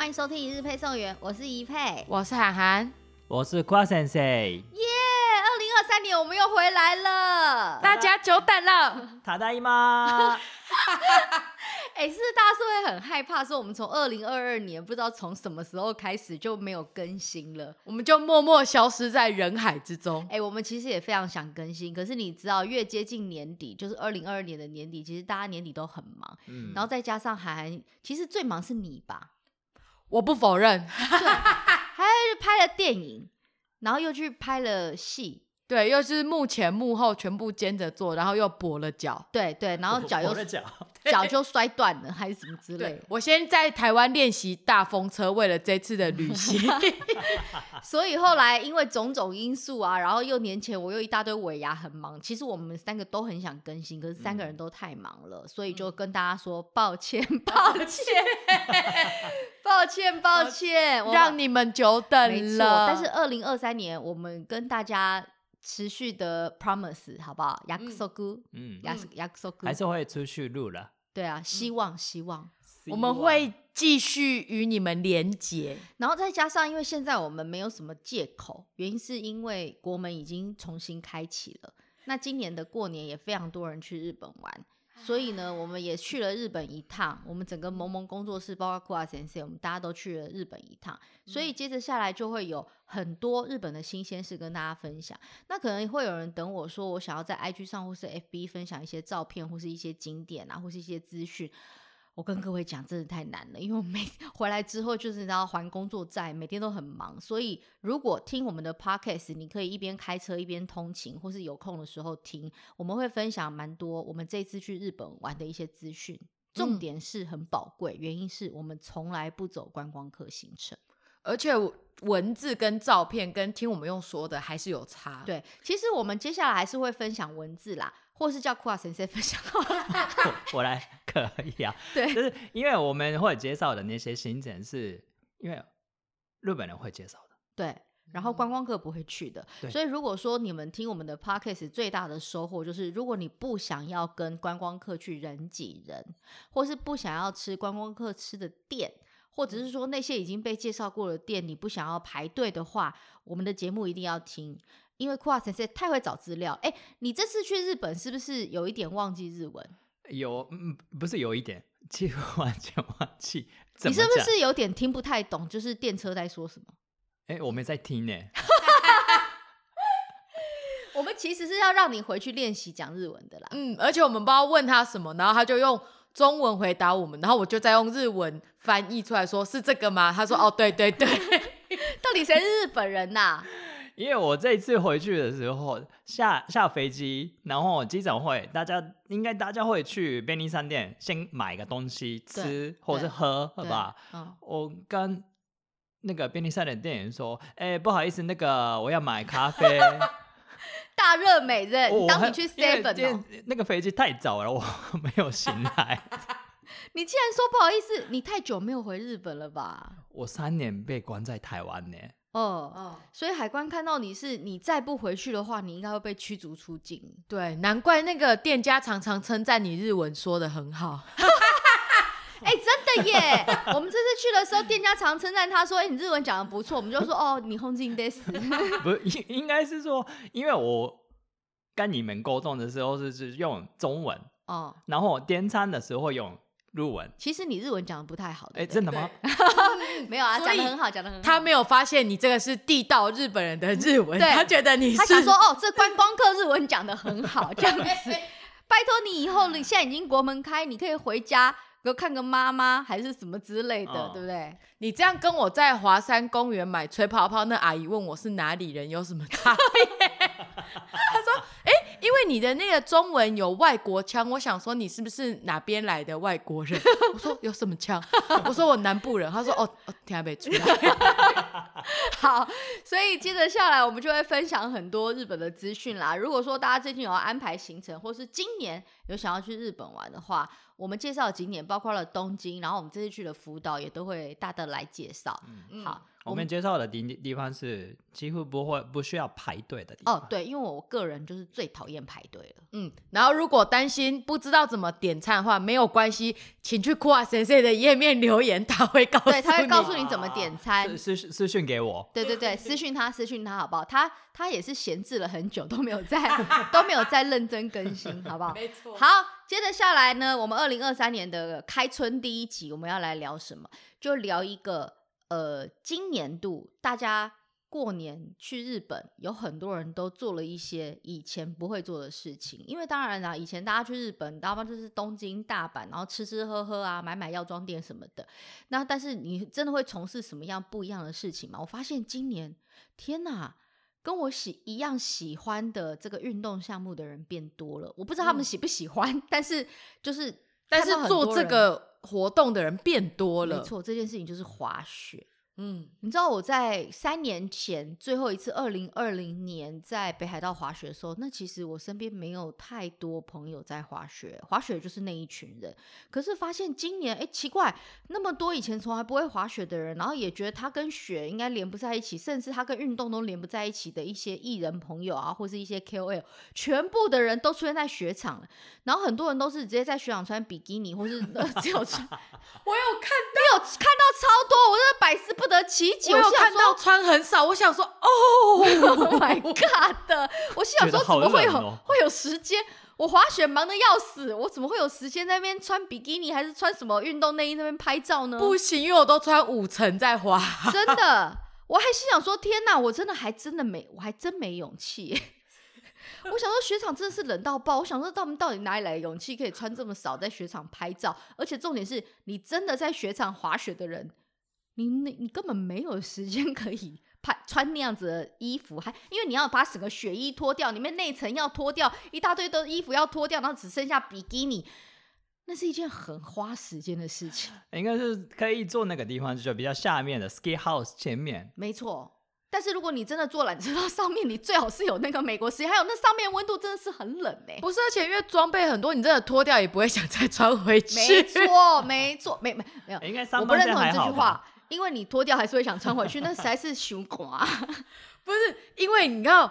欢迎收听一日配送员，我是怡佩，我是涵涵，我是瓜先生。耶！二零二三年我们又回来了，大家久等了。塔大姨妈。哎、欸，是不是大家是会很害怕，说我们从二零二二年不知道从什么时候开始就没有更新了，我们就默默消失在人海之中。哎、欸，我们其实也非常想更新，可是你知道，越接近年底，就是二零二二年的年底，其实大家年底都很忙，嗯，然后再加上还其实最忙是你吧？我不否认，对，还去拍了电影，然后又去拍了戏。对，又是幕前幕后全部兼着做，然后又跛了脚。对对，然后脚又 脚 脚就摔断了，还是什么之类的。我先在台湾练习大风车，为了这次的旅行。所以后来因为种种因素啊，然后又年前我又一大堆尾牙很忙。其实我们三个都很想更新，可是三个人都太忙了，嗯、所以就跟大家说抱歉，抱歉，抱歉，抱歉，让你们久等了。但是二零二三年我们跟大家。持续的 promise 好不好？约束，嗯，約約束，还是会出去录了。对啊，希望希望，我们会继续与你们连接。然后再加上，因为现在我们没有什么借口，原因是因为国门已经重新开启了。那今年的过年也非常多人去日本玩。所以呢，我们也去了日本一趟。我们整个萌萌工作室，包括库瓦先生，我们大家都去了日本一趟。所以接着下来就会有很多日本的新鲜事跟大家分享。那可能会有人等我说，我想要在 IG 上或是 FB 分享一些照片，或是一些景点啊，或是一些资讯。我跟各位讲，真的太难了，因为我每 回来之后就是你知道还工作债，每天都很忙。所以如果听我们的 podcast，你可以一边开车一边通勤，或是有空的时候听，我们会分享蛮多我们这次去日本玩的一些资讯，重点是很宝贵，原因是我们从来不走观光客行程，而且文字跟照片跟听我们用说的还是有差。对，其实我们接下来还是会分享文字啦。或是叫库亚先生分享我，我来可以啊。对，就是因为我们会介绍的那些行程，是因为日本人会介绍的。对，然后观光客不会去的。嗯、所以如果说你们听我们的 podcast 最大的收获就是，如果你不想要跟观光客去人挤人，或是不想要吃观光客吃的店，或者是说那些已经被介绍过的店，你不想要排队的话，我们的节目一定要听。因为库亚先生太会找资料，哎，你这次去日本是不是有一点忘记日文？有，嗯，不是有一点，几乎完全忘记。你是不是有点听不太懂？就是电车在说什么？哎，我没在听呢。我们其实是要让你回去练习讲日文的啦。嗯，而且我们不知道问他什么，然后他就用中文回答我们，然后我就再用日文翻译出来说，是这个吗？他说，哦，对对对。到底谁是日本人呐、啊？因为我这一次回去的时候下下飞机，然后机长会，大家应该大家会去便利商店先买个东西吃或者是喝，好吧？嗯、我跟那个便利商店店员说：“哎、欸，不好意思，那个我要买咖啡。”大热美人，哦、当你去 seven 哦，那个飞机太早了，我 没有醒来。你既然说不好意思，你太久没有回日本了吧？我三年被关在台湾呢。哦哦，所以海关看到你是你再不回去的话，你应该会被驱逐出境。对，难怪那个店家常常称赞你日文说的很好。哎、欸，真的耶！我们这次去的时候，店家常称赞他说：“哎、欸，你日文讲的不错。”我们就说：“哦，你红进 this。”不是，应应该是说，因为我跟你们沟通的时候是是用中文哦，然后点餐的时候用。日文，其实你日文讲的不太好的，哎，真的吗？没有啊，讲的很好，讲的很好。他没有发现你这个是地道日本人的日文，对他觉得你是，他想说哦，这观光客日文讲的很好，这样子。拜托你以后，你现在已经国门开，你可以回家，给我看个妈妈还是什么之类的，哦、对不对？你这样跟我在华山公园买吹泡泡，那阿姨问我是哪里人，有什么差别？他说，哎。因为你的那个中文有外国腔，我想说你是不是哪边来的外国人？我说有什么腔？我说我南部人。他说哦，听不出来。好，所以接着下来我们就会分享很多日本的资讯啦。如果说大家最近有要安排行程，或是今年有想要去日本玩的话，我们介绍的景点包括了东京，然后我们这次去的福岛也都会大的来介绍。嗯，好。我们介绍的地地方是几乎不会不需要排队的地方。哦，对，因为我个人就是最讨厌排队了。嗯，然后如果担心不知道怎么点餐的话，没有关系，请去酷啊先生的页面留言，他会告诉你。对，他会 告诉你怎么点餐。私私私讯给我。对对对，私讯他，私讯他，好不好？他他也是闲置了很久，都没有在都没有在认真更新，好不好？没错。好，接着下来呢，我们二零二三年的开春第一集，我们要来聊什么？就聊一个。呃，今年度大家过年去日本，有很多人都做了一些以前不会做的事情。因为当然啦，以前大家去日本，大部分就是东京、大阪，然后吃吃喝喝啊，买买药妆店什么的。那但是你真的会从事什么样不一样的事情吗？我发现今年，天哪，跟我喜一样喜欢的这个运动项目的人变多了。我不知道他们喜不喜欢，嗯、但是就是，但是做这个。活动的人变多了，没错，这件事情就是滑雪。嗯，你知道我在三年前最后一次二零二零年在北海道滑雪的时候，那其实我身边没有太多朋友在滑雪，滑雪就是那一群人。可是发现今年，哎，奇怪，那么多以前从来不会滑雪的人，然后也觉得他跟雪应该连不在一起，甚至他跟运动都连不在一起的一些艺人朋友啊，或是一些 KOL，全部的人都出现在雪场了。然后很多人都是直接在雪场穿比基尼，或是只有穿。我有看到，有看到超多，我真的百思不得其解。我有看到穿很少，我想说，哦，Oh my God 的，我心想说，怎么会有、哦、会有时间？我滑雪忙得要死，我怎么会有时间在那边穿比基尼，还是穿什么运动内衣那边拍照呢？不行，因为我都穿五层在滑，真的，我还心想说，天哪，我真的还真的没，我还真没勇气。我想说雪场真的是冷到爆，我想说他们到底哪里来的勇气可以穿这么少在雪场拍照？而且重点是你真的在雪场滑雪的人，你你你根本没有时间可以拍穿那样子的衣服，还因为你要把整个雪衣脱掉，里面内层要脱掉，一大堆的衣服要脱掉，然后只剩下比基尼，那是一件很花时间的事情。应该是可以坐那个地方，就比较下面的 ski house 前面，没错。但是如果你真的坐缆车到上面，你最好是有那个美国时间，还有那上面温度真的是很冷哎、欸。不是，而且因为装备很多，你真的脱掉也不会想再穿回去。没错，没错，没没没有。应该我不认同这句话，因为你脱掉还是会想穿回去，那实在是羞垮。不是，因为你看，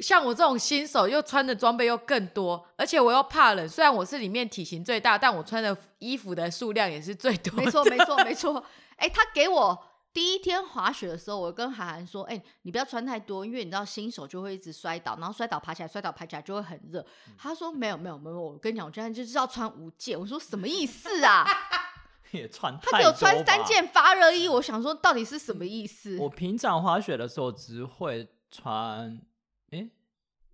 像我这种新手，又穿的装备又更多，而且我又怕冷。虽然我是里面体型最大，但我穿的衣服的数量也是最多。没错，没错，没错。哎、欸，他给我。第一天滑雪的时候，我跟涵涵说：“哎、欸，你不要穿太多，因为你知道新手就会一直摔倒，然后摔倒爬起来，摔倒爬起来就会很热。嗯”他说：“没有，没有，没有。”我跟你讲，我现在就是要穿五件。我说：“什么意思啊？” 也穿他给我穿三件发热衣，我想说到底是什么意思？我平常滑雪的时候只会穿，哎、欸，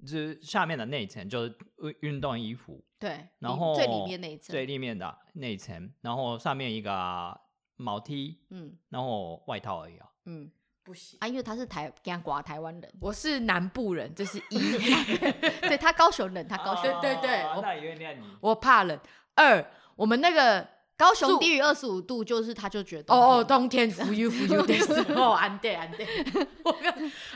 就是下面的那一层就是运运动衣服，对，然后最里面那一层，最里面的那一层，然后上面一个。毛 T，嗯，然后外套而已啊，嗯，不行。啊，因为他是台，跟他刮台湾人，我是南部人，这是 一，对他高雄人，他高雄，啊、对对对，我那原谅你，我怕冷。二，我们那个高雄低于二十五度，就是他就觉得哦哦，冬天浮游浮游 的时候，安对安对，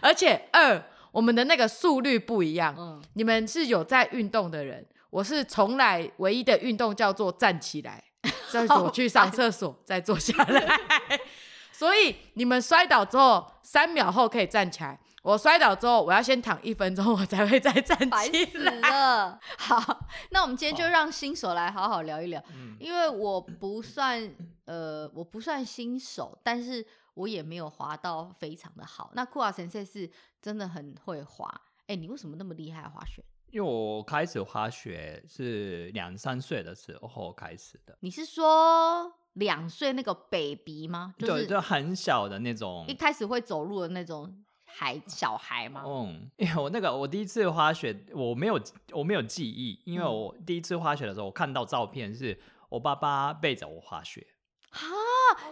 而且二，我们的那个速率不一样，嗯，你们是有在运动的人，我是从来唯一的运动叫做站起来。再走去上厕所，再坐下来。所以你们摔倒之后，三秒后可以站起来。我摔倒之后，我要先躺一分钟，我才会再站起来。白死了。好，那我们今天就让新手来好好聊一聊。因为我不算呃，我不算新手，但是我也没有滑到非常的好。那酷啊神社是真的很会滑。哎、欸，你为什么那么厉害滑雪？因为我开始滑雪是两三岁的时候开始的。你是说两岁那个 baby 吗？对、就是，就很小的那种，一开始会走路的那种孩小孩吗？嗯，因为我那个我第一次滑雪，我没有我没有记忆，因为我第一次滑雪的时候，我看到照片是我爸爸背着我滑雪。哈，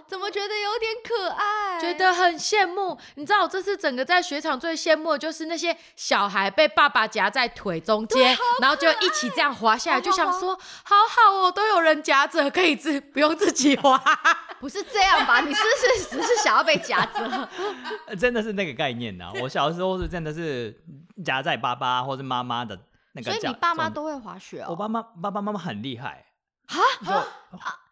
怎么觉得有点可爱？觉得很羡慕。你知道，我这次整个在雪场最羡慕的就是那些小孩被爸爸夹在腿中间，然后就一起这样滑下来，就想说，好好哦，都有人夹着，可以自不用自己滑。不是这样吧？你是不是只是想要被夹着？真的是那个概念呢、啊。我小时候是真的是夹在爸爸或是妈妈的那个。所以你爸妈都会滑雪哦？我爸妈爸爸妈妈很厉害。哈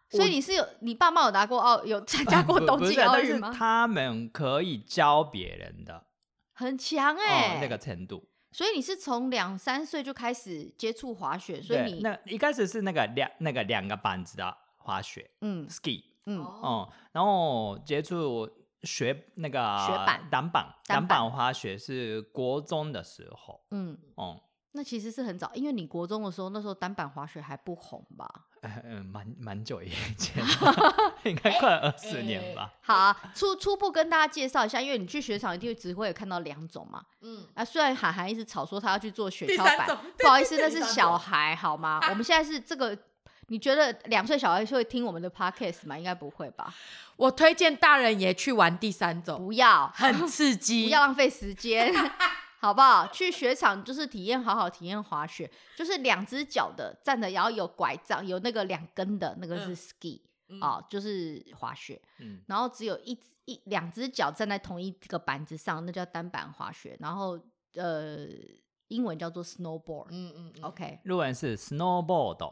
所以你是有你爸妈有拿过奥有参加 过冬季奥运吗？他们可以教别人的，很强哎、欸哦，那个程度。所以你是从两三岁就开始接触滑雪，所以你那一开始是那个两那个两个板子的滑雪，嗯，ski，嗯，哦、嗯，然后接触学那个雪板单板单板滑雪是国中的时候，嗯，哦、嗯。那其实是很早，因为你国中的时候，那时候单板滑雪还不红吧？嗯，蛮蛮久以前，应该快二十年吧。好啊，初初步跟大家介绍一下，因为你去雪场一定只会有看到两种嘛。嗯，啊，虽然涵涵一直吵说他要去做雪橇板，不好意思，那是小孩好吗？我们现在是这个，你觉得两岁小孩会听我们的 podcast 吗？应该不会吧？我推荐大人也去玩第三种，不要，很刺 激，不要浪费时间。好不好？去雪场就是体验，好好体验滑雪，就是两只脚的站着，然后有拐杖，有那个两根的那个是 ski 啊、嗯哦，就是滑雪。嗯、然后只有一一两只脚站在同一个板子上，那叫单板滑雪。然后呃，英文叫做 snowboard。嗯嗯，嗯，OK。日文是 snowboard。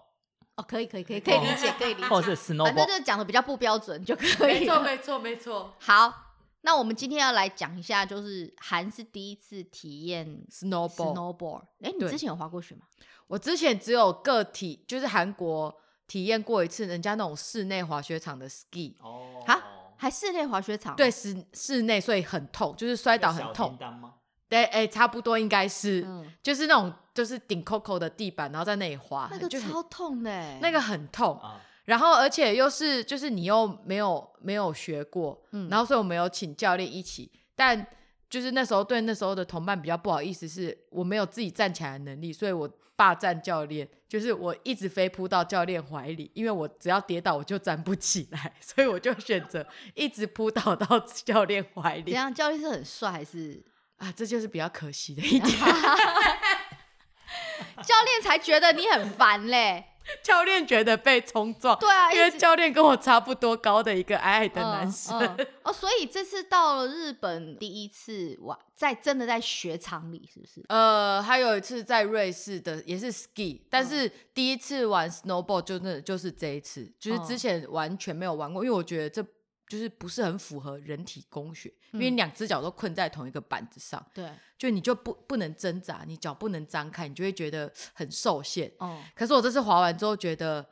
哦，可以可以可以可以理解，可以理解。或是 snowboard，反正就讲的比较不标准就可以。没错没错没错。好。那我们今天要来讲一下，就是韩是第一次体验 snowboard。snowboard，哎，你之前有滑过雪吗？我之前只有个体，就是韩国体验过一次，人家那种室内滑雪场的 ski。哦，哈，还室内滑雪场？对，室室内，所以很痛，就是摔倒很痛。对，哎，差不多应该是，嗯、就是那种就是顶 Coco 的地板，然后在那里滑，那个超痛的，那个很痛。啊然后，而且又是，就是你又没有没有学过，嗯，然后所以我没有请教练一起，但就是那时候对那时候的同伴比较不好意思，是我没有自己站起来的能力，所以我霸占教练，就是我一直飞扑到教练怀里，因为我只要跌倒我就站不起来，所以我就选择一直扑倒到教练怀里。这样教练是很帅还是？啊，这就是比较可惜的一点，教练才觉得你很烦嘞。教练觉得被冲撞，对啊，因为教练跟我差不多高的一个矮矮的男生。嗯嗯、哦，所以这次到了日本第一次玩，在真的在雪场里，是不是？呃，还有一次在瑞士的也是 ski，但是第一次玩 snowboard 就那就是这一次，就是之前完全没有玩过，因为我觉得这。就是不是很符合人体工学，因为两只脚都困在同一个板子上，对，就你就不不能挣扎，你脚不能张开，你就会觉得很受限。哦，可是我这次滑完之后觉得，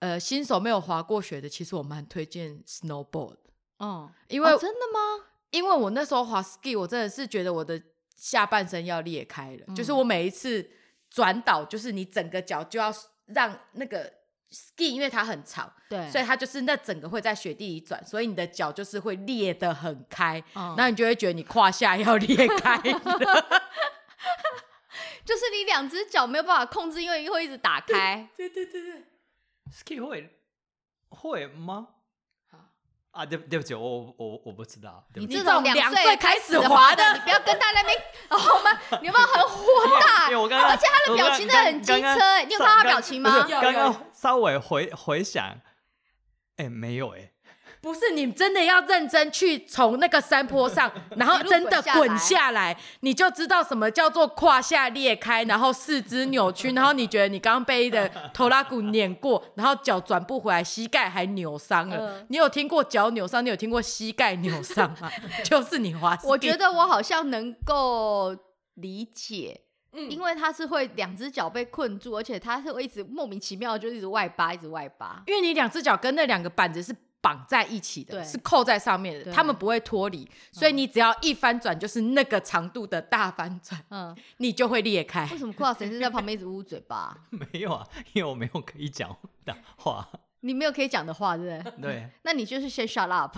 呃，新手没有滑过雪的，其实我蛮推荐 snowboard。哦，因为真的吗？因为我那时候滑 ski，我真的是觉得我的下半身要裂开了，就是我每一次转倒，就是你整个脚就要让那个。Ski 因为它很长，对，所以它就是那整个会在雪地里转，所以你的脚就是会裂得很开，那、嗯你就会觉得你胯下要裂开，就是你两只脚没有办法控制，因为会一直打开。对对对对，ski 会会吗？啊，对对不起，我我我不知道。你这种两岁开始滑的，你不要跟他那边好吗？你有没有很火大？而且他的表情真的很机车，你有看他表情吗？刚刚稍微回回想，哎，没有哎。不是，你真的要认真去从那个山坡上，然后真的滚下来，你就知道什么叫做胯下裂开，然后四肢扭曲，然后你觉得你刚刚被的头拉骨碾过，然后脚转不回来，膝盖还扭伤了。呃、你有听过脚扭伤？你有听过膝盖扭伤吗？就是你滑。我觉得我好像能够理解，嗯、因为他是会两只脚被困住，而且他是会一直莫名其妙就一直外八，一直外八，因为你两只脚跟那两个板子是。绑在一起的，是扣在上面的，他们不会脱离，所以你只要一翻转，就是那个长度的大翻转，嗯，你就会裂开。为什么酷老师是在旁边一直捂嘴巴？没有啊，因为我没有可以讲的话。你没有可以讲的话，对不对？对。那你就是先 shut up。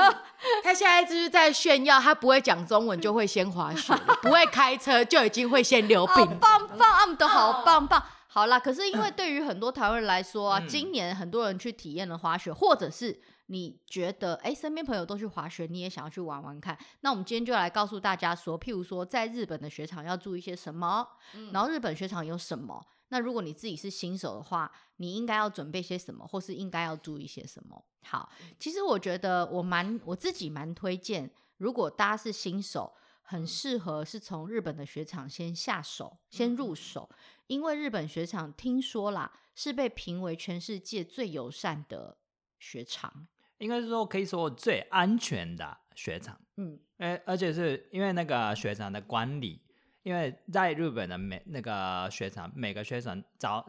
他现在就是在炫耀，他不会讲中文就会先滑雪，不会开车就已经会先溜冰。棒棒，他们都好棒棒。好啦，可是因为对于很多台湾人来说啊，嗯、今年很多人去体验了滑雪，或者是你觉得哎，身边朋友都去滑雪，你也想要去玩玩看。那我们今天就来告诉大家说，譬如说在日本的雪场要注意一些什么，嗯、然后日本雪场有什么。那如果你自己是新手的话，你应该要准备些什么，或是应该要注意些什么？好，其实我觉得我蛮我自己蛮推荐，如果大家是新手。很适合是从日本的雪场先下手，先入手，因为日本雪场听说啦是被评为全世界最友善的雪场，应该是说可以说最安全的雪场。嗯，而而且是因为那个雪场的管理，因为在日本的每那个雪场，每个雪场早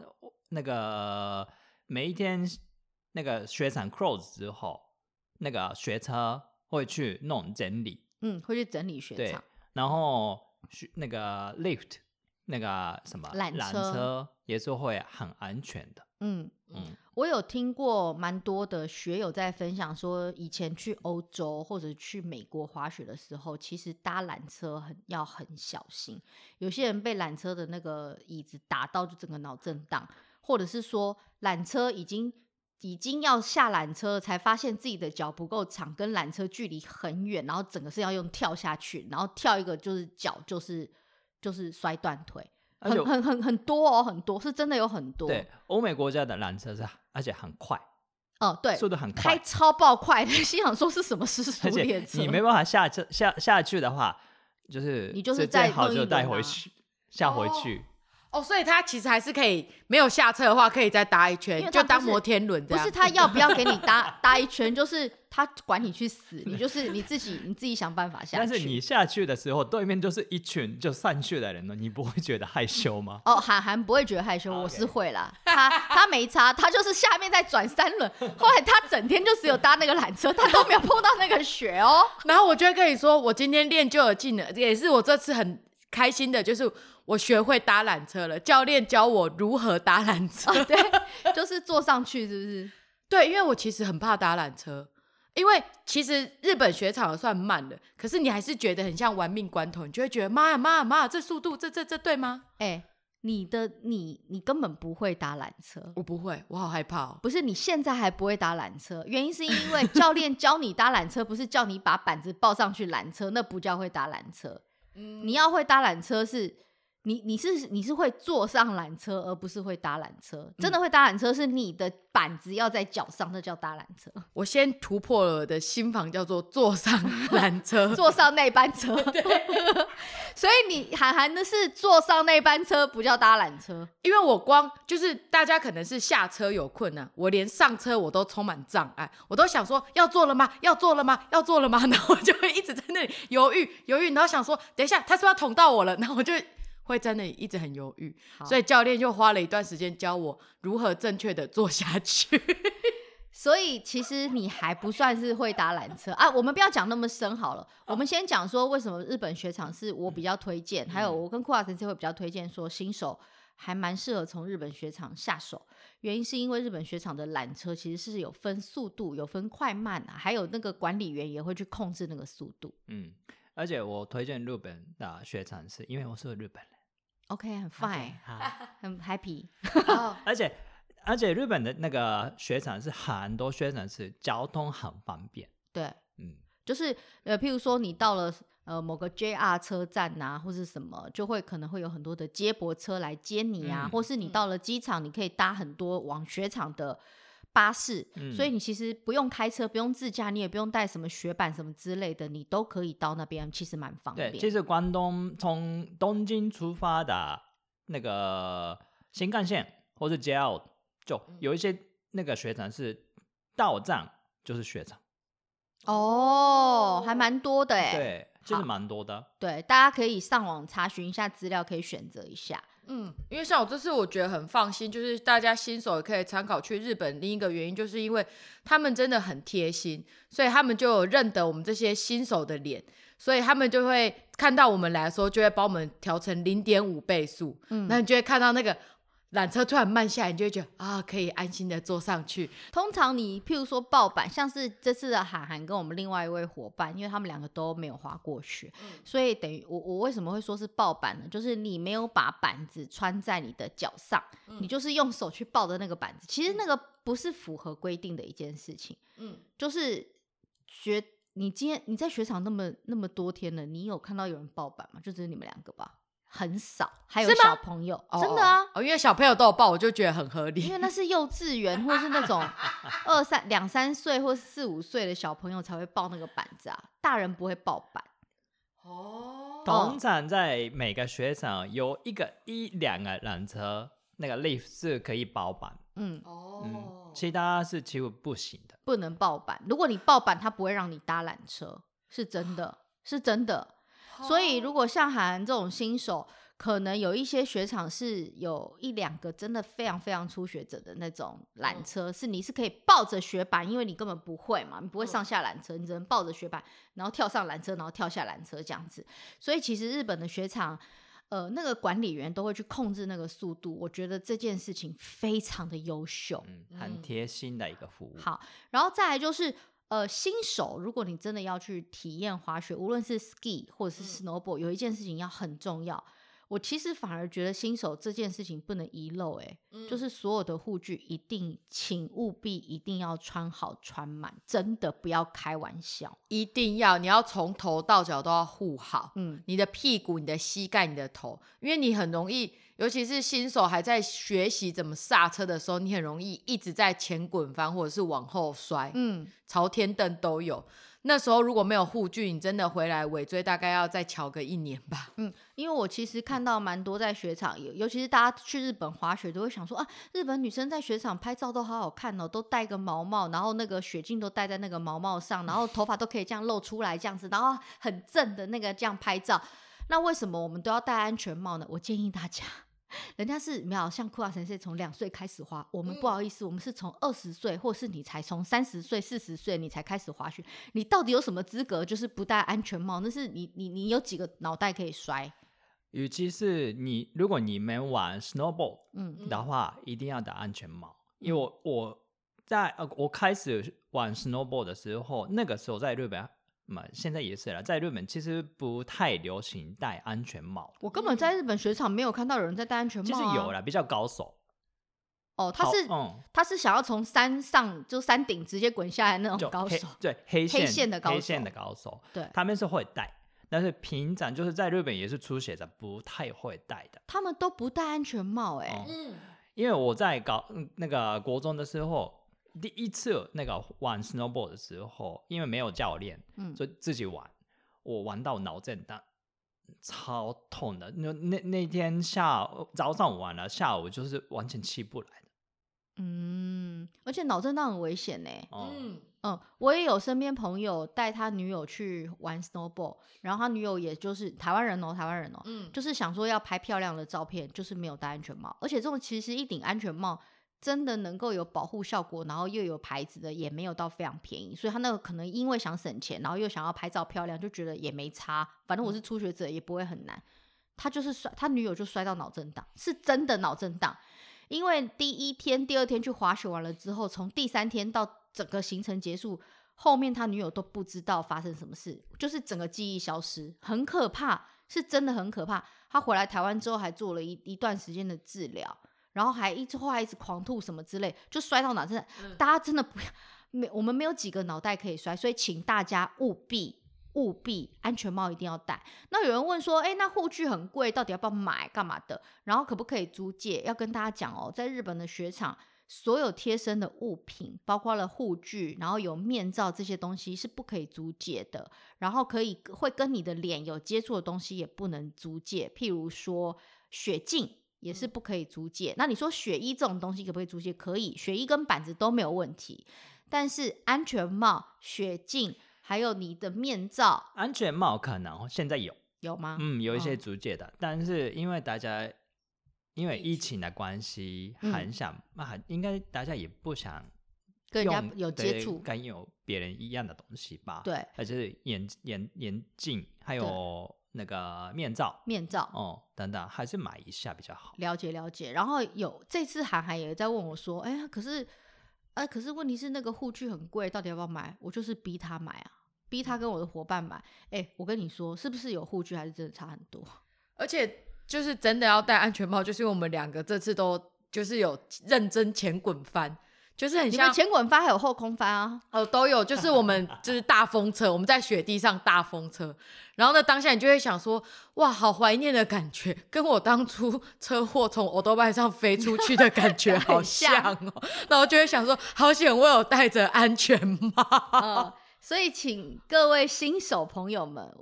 那个每一天那个雪场 close 之后，那个雪车会去弄整理。嗯，会去整理雪场，然后那个 lift 那个什么缆车，缆车也是会很安全的。嗯嗯，我有听过蛮多的学友在分享说，以前去欧洲或者去美国滑雪的时候，其实搭缆车很要很小心，有些人被缆车的那个椅子打到就整个脑震荡，或者是说缆车已经。已经要下缆车，才发现自己的脚不够长，跟缆车距离很远，然后整个是要用跳下去，然后跳一个就是脚就是就是摔断腿，很很很很多哦，很多是真的有很多。对，欧美国家的缆车是，而且很快。哦，对，速度很快，开超爆快的，心想说是什么时速列车？你没办法下车下下去的话，就是你就是再好就带回去，下回去。哦哦，所以他其实还是可以没有下车的话，可以再搭一圈，就当摩天轮这样。不是他要不要给你搭 搭一圈，就是他管你去死，你就是你自己你自己想办法下去。但是你下去的时候，对面就是一群就散去的人了，你不会觉得害羞吗？哦，韩寒不会觉得害羞，我是会啦。Okay. 他他没差，他就是下面在转三轮，后来他整天就只有搭那个缆车，他都没有碰到那个雪哦。然后我就会跟你说，我今天练就有技能，也是我这次很开心的，就是。我学会搭缆车了，教练教我如何搭缆车。哦，对，就是坐上去，是不是？对，因为我其实很怕搭缆车，因为其实日本雪场算慢的，可是你还是觉得很像玩命关头，你就会觉得妈呀妈呀妈呀，这速度这这这对吗？哎、欸，你的你你根本不会搭缆车，我不会，我好害怕哦。不是，你现在还不会搭缆车，原因是因为教练教你搭缆车，不是叫你把板子抱上去缆车，那不叫会搭缆车。嗯，你要会搭缆车是。你你是你是会坐上缆车，而不是会搭缆车。真的会搭缆车，是你的板子要在脚上，那叫搭缆车。我先突破了我的心房，叫做坐上缆车，坐上那班车。对，所以你韩寒的是坐上那班车，不叫搭缆车。因为我光就是大家可能是下车有困难，我连上车我都充满障碍，我都想说要坐了吗？要坐了吗？要坐了吗？然后我就会一直在那里犹豫犹豫，然后想说等一下他说要捅到我了，然后我就。会在那里一直很犹豫，所以教练就花了一段时间教我如何正确的做下去。所以其实你还不算是会搭缆车啊。我们不要讲那么深好了，我们先讲说为什么日本雪场是我比较推荐，还有我跟库瓦先生会比较推荐说新手还蛮适合从日本雪场下手。原因是因为日本雪场的缆车其实是有分速度，有分快慢啊，还有那个管理员也会去控制那个速度。嗯。而且我推荐日本的雪场，是因为我是日本人。OK，很 fine，很 happy。而且而且日本的那个雪场是很多雪场是交通很方便。对，嗯，就是呃，譬如说你到了呃某个 JR 车站啊，或是什么，就会可能会有很多的接驳车来接你啊，嗯、或是你到了机场，你可以搭很多往雪场的。巴士，嗯、所以你其实不用开车，不用自驾，你也不用带什么雪板什么之类的，你都可以到那边，其实蛮方便。对，其实关东从东京出发的那个新干线或者 JR，就有一些那个雪场是到站就是雪场。哦，还蛮多的哎。对，就是蛮多的。对，大家可以上网查询一下资料，可以选择一下。嗯，因为像我这次我觉得很放心，就是大家新手也可以参考去日本。另一个原因就是因为他们真的很贴心，所以他们就有认得我们这些新手的脸，所以他们就会看到我们来的时候，就会帮我们调成零点五倍速。嗯，那你就会看到那个。缆车突然慢下来，你就会觉得啊，可以安心的坐上去。通常你譬如说抱板，像是这次的韩寒跟我们另外一位伙伴，因为他们两个都没有滑过雪，嗯、所以等于我我为什么会说是抱板呢？就是你没有把板子穿在你的脚上，嗯、你就是用手去抱的那个板子。其实那个不是符合规定的一件事情。嗯，就是学，你今天你在雪场那么那么多天了，你有看到有人抱板吗？就只是你们两个吧。很少，还有小朋友，吗真的啊哦，因为小朋友都有抱，我就觉得很合理。因为那是幼稚园，或是那种 二三两三岁或四五岁的小朋友才会抱那个板子啊，大人不会抱板。哦。通常在每个学场有一个一两个缆车，那个 lift 是可以包板。嗯哦、嗯，其他是几乎不行的，不能报板。如果你报板，他不会让你搭缆车，是真的，是真的。哦、所以如果像韩这种新手，可能有一些雪场是有一两个真的非常非常初学者的那种缆车，嗯、是你是可以抱着雪板，因为你根本不会嘛，你不会上下缆车，你只能抱着雪板，然后跳上缆车，然后跳下缆车这样子。所以其实日本的雪场。呃，那个管理员都会去控制那个速度，我觉得这件事情非常的优秀，嗯，很贴心的一个服务。好，然后再来就是，呃，新手如果你真的要去体验滑雪，无论是 ski 或者是 snowboard，嗯，有一件事情要很重要。我其实反而觉得新手这件事情不能遗漏，哎，嗯，就是所有的护具一定，请务必一定要穿好穿满，真的不要开玩笑，一定要，你要从头到脚都要护好，嗯，你的屁股、你的膝盖、你的头，因为你很容易，尤其是新手还在学习怎么刹车的时候，你很容易一直在前滚翻或者是往后摔，嗯，朝天蹬都有。那时候如果没有护具，你真的回来尾椎大概要再乔个一年吧。嗯，因为我其实看到蛮多在雪场，尤其是大家去日本滑雪都会想说啊，日本女生在雪场拍照都好好看哦，都戴个毛帽，然后那个雪镜都戴在那个毛帽上，然后头发都可以这样露出来这样子，然后很正的那个这样拍照。那为什么我们都要戴安全帽呢？我建议大家。人家是没有像酷瓦先生从两岁开始滑，我们不好意思，嗯、我们是从二十岁，或是你才从三十岁、四十岁你才开始滑雪，你到底有什么资格就是不戴安全帽？那是你你你有几个脑袋可以摔？尤其是你，如果你没玩 snowboard 嗯的话，嗯、一定要戴安全帽，因为我我在呃我开始玩 snowboard 的时候，那个时候在日本。嘛，现在也是了，在日本其实不太流行戴安全帽。我根本在日本雪场没有看到有人在戴安全帽，啊。其实有了，比较高手。哦，他是，嗯，他是想要从山上就山顶直接滚下来那种高手，对黑线黑线的高手，黑线的高手，对，他们是会戴，但是平常就是在日本也是初学者不太会戴的。他们都不戴安全帽，欸，哎，嗯，因为我在搞那个国中的时候。第一次那个玩 snowboard 的时候，因为没有教练，嗯，就自己玩，我玩到脑震荡，超痛的。那那那天下午早上玩了，下午就是完全起不来的。嗯，而且脑震荡很危险呢。嗯嗯，我也有身边朋友带他女友去玩 snowboard，然后他女友也就是台湾人哦，台湾人哦，嗯，就是想说要拍漂亮的照片，就是没有戴安全帽，而且这种其实一顶安全帽。真的能够有保护效果，然后又有牌子的，也没有到非常便宜，所以他那个可能因为想省钱，然后又想要拍照漂亮，就觉得也没差，反正我是初学者，也不会很难。他就是摔，他女友就摔到脑震荡，是真的脑震荡。因为第一天、第二天去滑雪完了之后，从第三天到整个行程结束，后面他女友都不知道发生什么事，就是整个记忆消失，很可怕，是真的很可怕。他回来台湾之后，还做了一一段时间的治疗。然后还一直话一直狂吐什么之类，就摔到哪真的，嗯、大家真的不要，没我们没有几个脑袋可以摔，所以请大家务必务必安全帽一定要戴。那有人问说，哎，那护具很贵，到底要不要买？干嘛的？然后可不可以租借？要跟大家讲哦，在日本的雪场，所有贴身的物品，包括了护具，然后有面罩这些东西是不可以租借的。然后可以会跟你的脸有接触的东西也不能租借，譬如说雪镜。也是不可以租借。那你说雪衣这种东西可不可以租借？可以，雪衣跟板子都没有问题。但是安全帽、雪镜，还有你的面罩，安全帽可能现在有，有吗？嗯，有一些租借的，哦、但是因为大家因为疫情的关系，很想那，嗯、应该大家也不想跟人家有接触，跟有别人一样的东西吧？对，而且是眼眼眼镜，还有。那个面罩，面罩哦，等等，还是买一下比较好。了解了解，然后有这次韩寒也在问我说：“哎呀，可是，哎、呃，可是问题是那个护具很贵，到底要不要买？”我就是逼他买啊，逼他跟我的伙伴买。哎，我跟你说，是不是有护具还是真的差很多？而且就是真的要戴安全帽，就是因为我们两个这次都就是有认真前滚翻。就是很像前滚翻还有后空翻啊，哦都有，就是我们 就是大风车，我们在雪地上大风车，然后呢当下你就会想说，哇，好怀念的感觉，跟我当初车祸从欧多拜上飞出去的感觉 好像哦，像然后就会想说，好险我有戴着安全帽。嗯，所以请各位新手朋友们。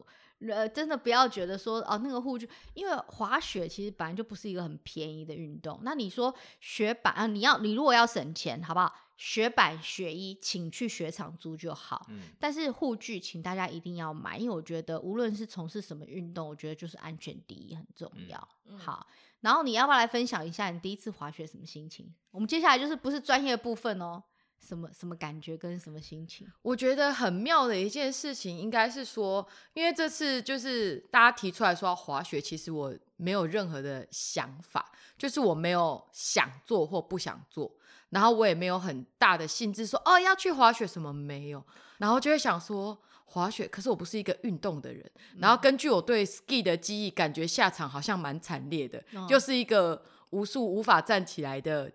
呃，真的不要觉得说哦，那个护具，因为滑雪其实本来就不是一个很便宜的运动。那你说雪板啊，你要你如果要省钱，好不好？雪板、雪衣，请去雪场租就好。嗯，但是护具，请大家一定要买，因为我觉得无论是从事什么运动，我觉得就是安全第一很重要。嗯，好，然后你要不要来分享一下你第一次滑雪什么心情？我们接下来就是不是专业部分哦。什么什么感觉跟什么心情？我觉得很妙的一件事情，应该是说，因为这次就是大家提出来说要滑雪，其实我没有任何的想法，就是我没有想做或不想做，然后我也没有很大的兴致说哦要去滑雪什么没有，然后就会想说滑雪，可是我不是一个运动的人，嗯、然后根据我对 ski 的记忆，感觉下场好像蛮惨烈的，哦、就是一个无数无法站起来的。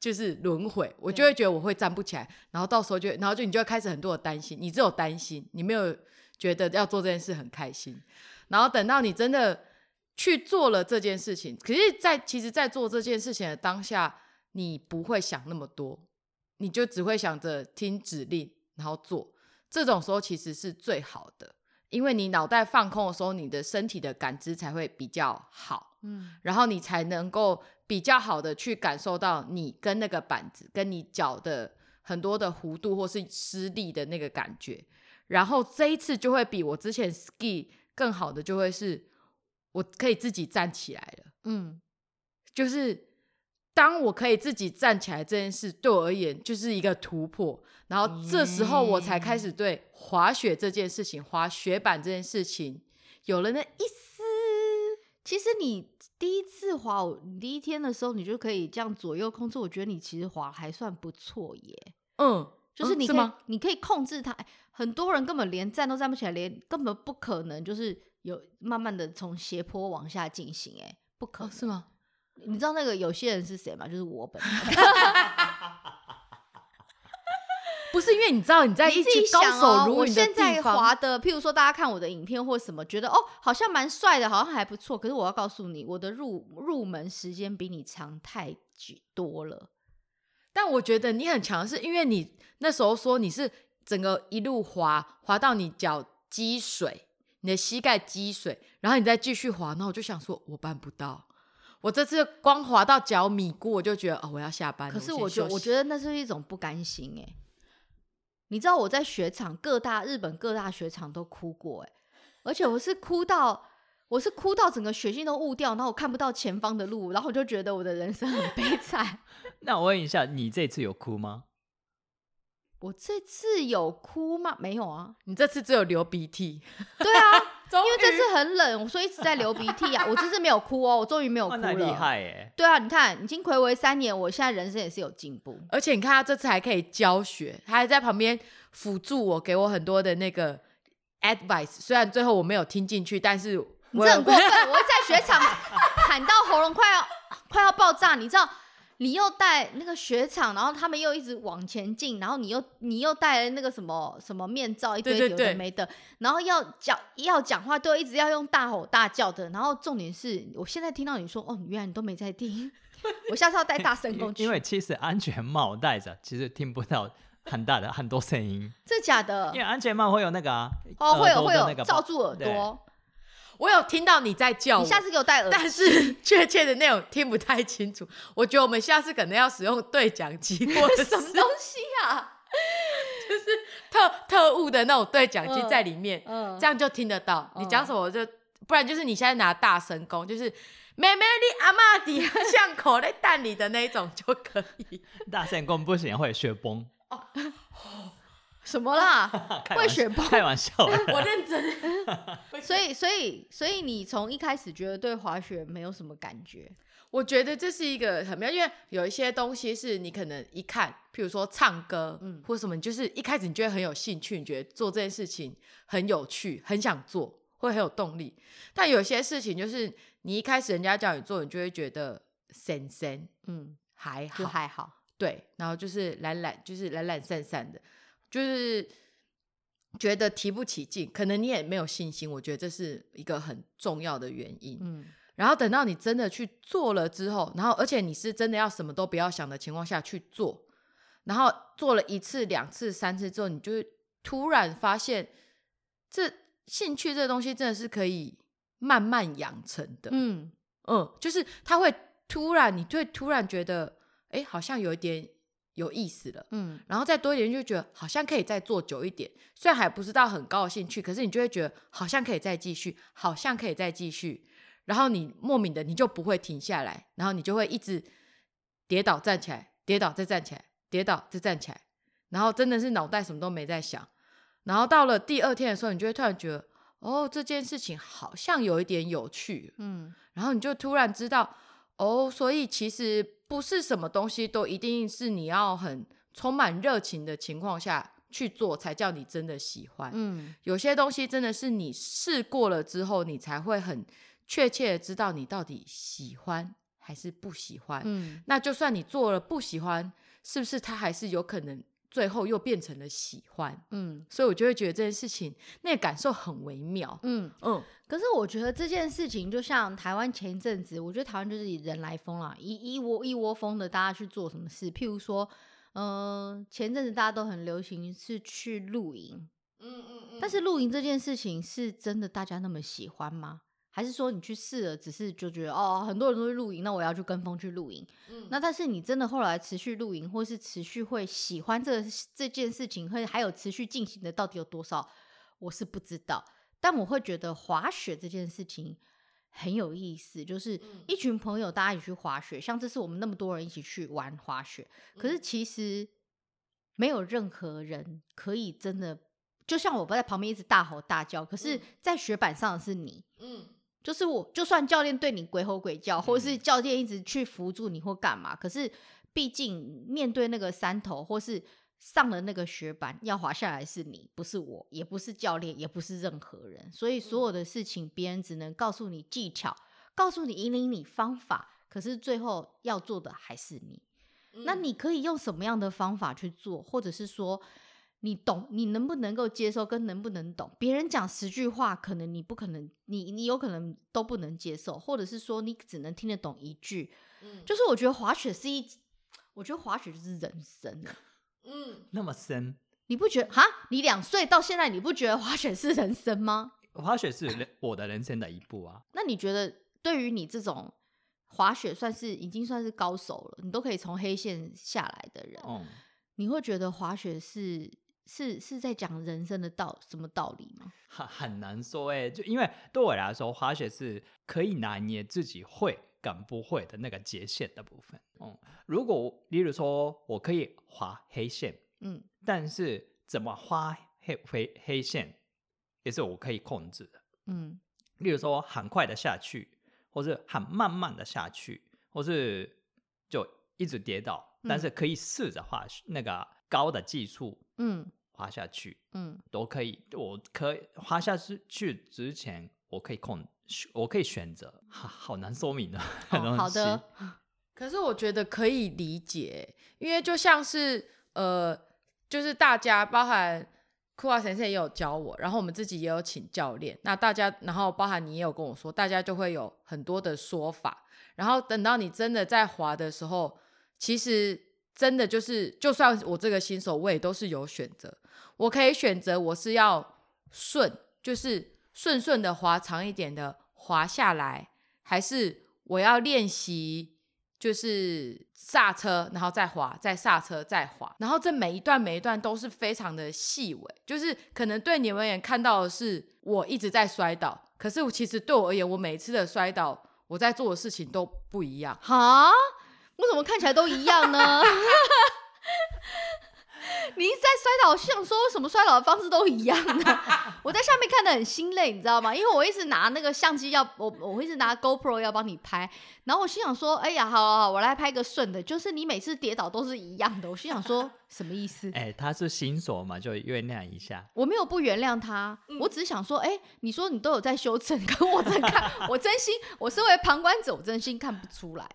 就是轮回，我就会觉得我会站不起来，然后到时候就，然后就你就会开始很多的担心，你只有担心，你没有觉得要做这件事很开心，然后等到你真的去做了这件事情，可是在，在其实，在做这件事情的当下，你不会想那么多，你就只会想着听指令，然后做，这种时候其实是最好的，因为你脑袋放空的时候，你的身体的感知才会比较好，嗯，然后你才能够。比较好的去感受到你跟那个板子跟你脚的很多的弧度或是施力的那个感觉，然后这一次就会比我之前 ski 更好的就会是我可以自己站起来了，嗯，就是当我可以自己站起来这件事对我而言就是一个突破，然后这时候我才开始对滑雪这件事情、滑雪板这件事情有了那一丝，其实你。第一次滑，你第一天的时候，你就可以这样左右控制。我觉得你其实滑还算不错耶。嗯，就是你可以，嗯、你可以控制它。很多人根本连站都站不起来，连根本不可能，就是有慢慢的从斜坡往下进行。哎，不可能，哦，是吗？你知道那个有些人是谁吗？就是我本人。不是因为你知道你在一起高手如云的地方，我现在滑的，譬如说大家看我的影片或什么，觉得哦好像蛮帅的，好像还不错。可是我要告诉你，我的入入门时间比你长太久多了。但我觉得你很强，是因为你那时候说你是整个一路滑滑到你脚积水，你的膝盖积水，然后你再继续滑。那我就想说，我办不到。我这次光滑到脚米过，我就觉得哦，我要下班了。可是我觉得，我觉得那是一种不甘心哎。你知道我在雪场各大日本各大雪场都哭过哎，而且我是哭到我是哭到整个雪镜都雾掉，然后我看不到前方的路，然后我就觉得我的人生很悲惨。那我问一下，你这次有哭吗？我这次有哭吗？没有啊，你这次只有流鼻涕。对啊。因为这次很冷，所以一直在流鼻涕啊！我这次没有哭哦，我终于没有哭了。厉害耶！对啊，你看，已经暌违三年，我现在人生也是有进步。而且你看，他这次还可以教学，他还在旁边辅助我，给我很多的那个 advice。虽然最后我没有听进去，但是我你这很过分！我会在雪场喊到喉咙快要快要爆炸，你知道？你又带那个雪场，然后他们又一直往前进，然后你又你又带了那个什么什么面罩，一堆有的没的，然后要讲要讲话都一直要用大吼大叫的，然后重点是我现在听到你说哦，原来你都没在听，我下次要带大声公去。因为其实安全帽戴着，其实听不到很大的很多声音。这假的？因为安全帽会有那个啊，哦会有会有罩住耳朵。我有听到你在叫，你下次给我戴耳机，但是确切的内容听不太清楚。我觉得我们下次可能要使用对讲机 或者什么东西啊，就是特特务的那种对讲机在里面，嗯嗯、这样就听得到。你讲什么我就，不然就是你现在拿大神功，就是妹妹你阿妈底 巷口在蛋里的那种就可以。大神功不行会雪崩。哦什么啦？会雪崩？开玩笑，我认真。所以，所以，所以你从一开始觉得对滑雪没有什么感觉？我觉得这是一个很妙，因为有一些东西是你可能一看，譬如说唱歌，嗯，或什么，就是一开始你觉得很有兴趣，你觉得做这件事情很有趣，很想做，会很有动力。但有些事情就是你一开始人家叫你做，你就会觉得神神，嗯，还好，还好，对，然后就是懒懒，就是懒懒散散的。就是觉得提不起劲，可能你也没有信心。我觉得这是一个很重要的原因。嗯，然后等到你真的去做了之后，然后而且你是真的要什么都不要想的情况下去做，然后做了一次、两次、三次之后，你就突然发现这兴趣这个东西真的是可以慢慢养成的。嗯嗯，就是他会突然，你就会突然觉得，哎，好像有一点有意思了。嗯，然后再多一点，就觉得好像可以再做久一点。虽然还不知道很高的兴趣，可是你就会觉得好像可以再继续，好像可以再继续。然后你莫名的你就不会停下来，然后你就会一直跌倒站起来，跌倒再站起来，跌倒再站起来，然后真的是脑袋什么都没在想。然后到了第二天的时候，你就会突然觉得，哦，这件事情好像有一点有趣，嗯，然后你就突然知道，哦，所以其实不是什么东西都一定是你要很充满热情的情况下去做才叫你真的喜欢，嗯，有些东西真的是你试过了之后，你才会很。确切的知道你到底喜欢还是不喜欢，嗯，那就算你做了不喜欢，是不是它还是有可能最后又变成了喜欢，嗯，所以我就会觉得这件事情那个感受很微妙，嗯嗯。可是我觉得这件事情就像台湾前一阵子，我觉得台湾就是以人来疯啦，一一窝一窝蜂的大家去做什么事，譬如说，嗯、呃，前阵子大家都很流行是去露营，嗯嗯嗯，但是露营这件事情是真的大家那么喜欢吗？还是说你去试了，只是就觉得哦，很多人都会露营，那我要去跟风去露营。嗯，那但是你真的后来持续露营，或是持续会喜欢这这件事情，会还有持续进行的到底有多少，我是不知道。但我会觉得滑雪这件事情很有意思，就是一群朋友大家一起去滑雪，像这次我们那么多人一起去玩滑雪，可是其实没有任何人可以真的，就像我不在旁边一直大吼大叫，可是在雪板上的是你，嗯。就是我，就算教练对你鬼吼鬼叫，或者是教练一直去扶住你或干嘛，可是毕竟面对那个山头，或是上了那个雪板要滑下来是你，不是我，也不是教练，也不是任何人。所以所有的事情，别人只能告诉你技巧，告诉你引领你方法，可是最后要做的还是你。那你可以用什么样的方法去做，或者是说，你懂，你能不能够接受，跟能不能懂？别人讲十句话，可能你不可能，你你有可能都不能接受，或者是说你只能听得懂一句。嗯，就是我觉得滑雪是一，我觉得滑雪就是人生。嗯，那么深，你不觉得？哈，你两岁到现在，你不觉得滑雪是人生吗？滑雪是人我的人生的一步啊。那你觉得，对于你这种滑雪算是已经算是高手了，你都可以从黑线下来的人，嗯，你会觉得滑雪是？是是在讲人生的道什么道理吗？很很难说哎，就因为对我来说，滑雪是可以拿捏自己会跟不会的那个界限的部分。嗯，如果例如说我可以滑黑线，嗯，但是怎么滑黑黑黑线也是我可以控制的。嗯，例如说很快的下去，或是很慢慢的下去，或是就一直跌倒，嗯，但是可以试着滑那个高的技术，嗯。滑下去，嗯，都可以。我可以滑下去之前，我可以控，我可以选择。好，好难说明的。哦，好的。可是我觉得可以理解，因为就像是呃，就是大家包含酷啊先生也有教我，然后我们自己也有请教练。那大家，然后包含你也有跟我说，大家就会有很多的说法。然后等到你真的在滑的时候，其实真的就是，就算我这个新手，我也都是有选择。我可以选择，我是要顺，就是顺顺的滑长一点的滑下来，还是我要练习，就是刹车，然后再滑，再刹车，再滑，然后这每一段每一段都是非常的细微，就是可能对你们也看到的是我一直在摔倒，可是我其实对我而言，我每一次的摔倒，我在做的事情都不一样。哈？为什么看起来都一样呢？你一直在摔倒，我想说为什么摔倒的方式都一样呢？我在下面看的很心累，你知道吗？因为我一直拿那个相机要我，我一直拿 GoPro 要帮你拍，然后我心想说，哎呀，好好好，我来拍个顺的，就是你每次跌倒都是一样的。我心想说，什么意思？哎、欸，他是新手嘛，就原谅一下。我没有不原谅他，我只是想说，哎、欸，你说你都有在修正，可我在看，我真心，我身为旁观者，我真心看不出来。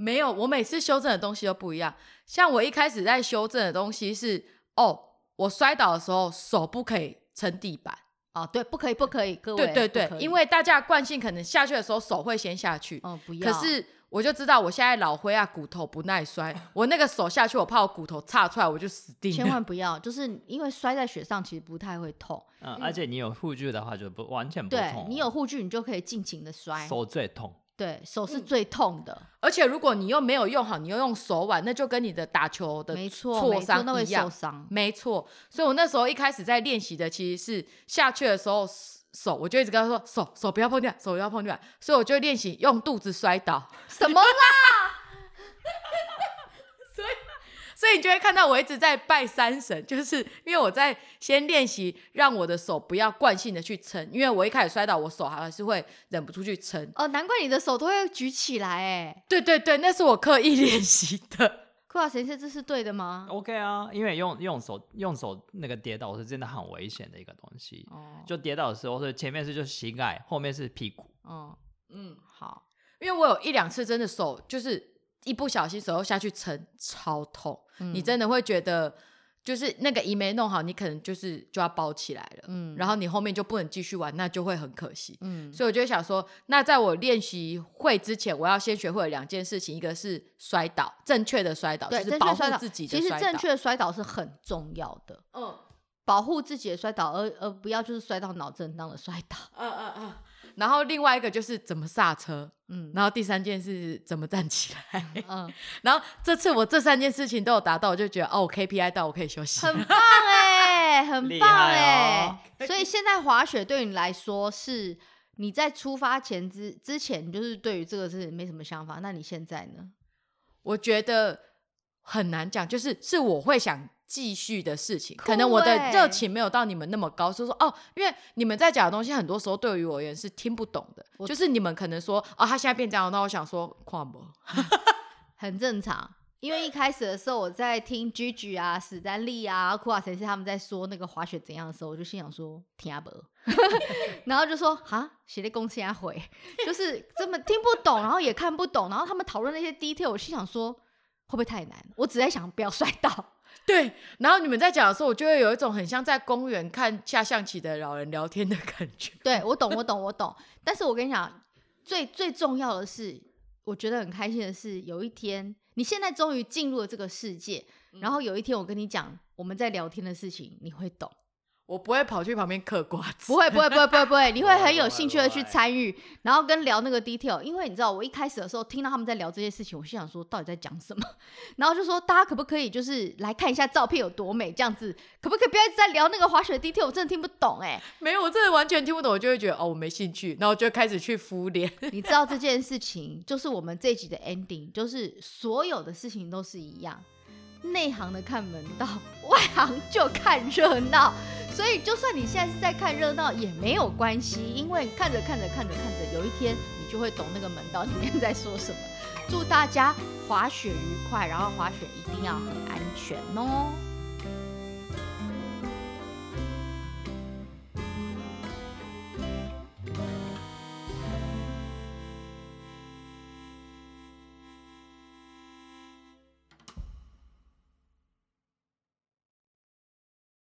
没有，我每次修正的东西都不一样。像我一开始在修正的东西是，哦，我摔倒的时候手不可以撑地板。哦，对，不可以，不可以，各位。对对对，因为大家惯性可能下去的时候手会先下去。哦，不要。可是我就知道我现在老灰啊，骨头不耐摔，我那个手下去，我怕我骨头岔出来，我就死定了。千万不要，就是因为摔在雪上其实不太会痛。嗯，而且你有护具的话就不完全不痛。对，你有护具，你就可以尽情的摔。手最痛。对，手是最痛的，嗯，而且如果你又没有用好，你又用手腕，那就跟你的打球的挫伤一样，没错，没错。所以我那时候一开始在练习的其实是下去的时候手，我就一直跟他说手手不要碰地板，手不要碰地板，所以我就练习用肚子摔倒。什么啦？所以你就会看到我一直在拜山神，就是因为我在先练习让我的手不要惯性的去撑，因为我一开始摔倒，我手还是会忍不住去撑。哦，难怪你的手都会举起来，哎。对对对，那是我刻意练习的。酷啊，神仙，这是对的吗？OK 啊，因为用用手用手那个跌倒是真的很危险的一个东西。哦。就跌倒的时候是前面是就膝盖，后面是屁股。哦。嗯，好。因为我有一两次真的手就是。一不小心手又下去撑，超痛，嗯。你真的会觉得，就是那个一没弄好，你可能就是就要包起来了。嗯，然后你后面就不能继续玩，那就会很可惜。嗯，所以我就想说，那在我练习会之前，我要先学会两件事情，一个是摔倒，正确的摔倒，对，就是保护自己的摔倒。其实正确的摔倒是很重要的。嗯，保护自己的摔倒，而而不要就是摔到脑震荡的摔倒。嗯嗯嗯。然后另外一个就是怎么刹车，嗯，然后第三件事怎么站起来，嗯，然后这次我这三件事情都有达到，我就觉得哦，KPI 到我可以休息，很棒哎，很棒哎，哦，所以现在滑雪对你来说是你在出发前之之前就是对于这个是没什么想法，那你现在呢？我觉得很难讲，就是是我会想。继续的事情，可能我的热情没有到你们那么高，所以说哦，因为你们在讲的东西，很多时候对于我而言是听不懂的。就是你们可能说哦，他现在变这样，那我想说，跨博，很正常。因为一开始的时候，我在听 Gigi 啊、史丹利啊、库瓦、谁是他们在说那个滑雪怎样的时候，我就心想说听不懂，然后就说啊，写的公司压回，就是根本听不懂，然后也看不懂，然后他们讨论那些 detail，我心想说会不会太难？我只在想不要摔倒。对，然后你们在讲的时候，我就会有一种很像在公园看下象棋的老人聊天的感觉。对，我懂，我懂，我懂。但是我跟你讲，最最重要的是，我觉得很开心的是，有一天你现在终于进入了这个世界，嗯，然后有一天我跟你讲我们在聊天的事情，你会懂。我不会跑去旁边嗑瓜子，不会，不会，不会，不会，不会，你会很有兴趣的去参与，然后跟聊那个 detail，因为你知道，我一开始的时候听到他们在聊这些事情，我心想说到底在讲什么，然后就说大家可不可以就是来看一下照片有多美，这样子？可不可以不要一直在聊那个滑雪 detail，我真的听不懂哎、欸，没有，我真的完全听不懂，我就会觉得哦我没兴趣，然后就开始去敷脸。你知道这件事情就是我们这一集的 ending，就是所有的事情都是一样。内行的看门道外行就看热闹。所以就算你现在是在看热闹也没有关系因为看着看着看着看着有一天你就会懂那个门道里面在说什么。祝大家滑雪愉快然后滑雪一定要很安全哦。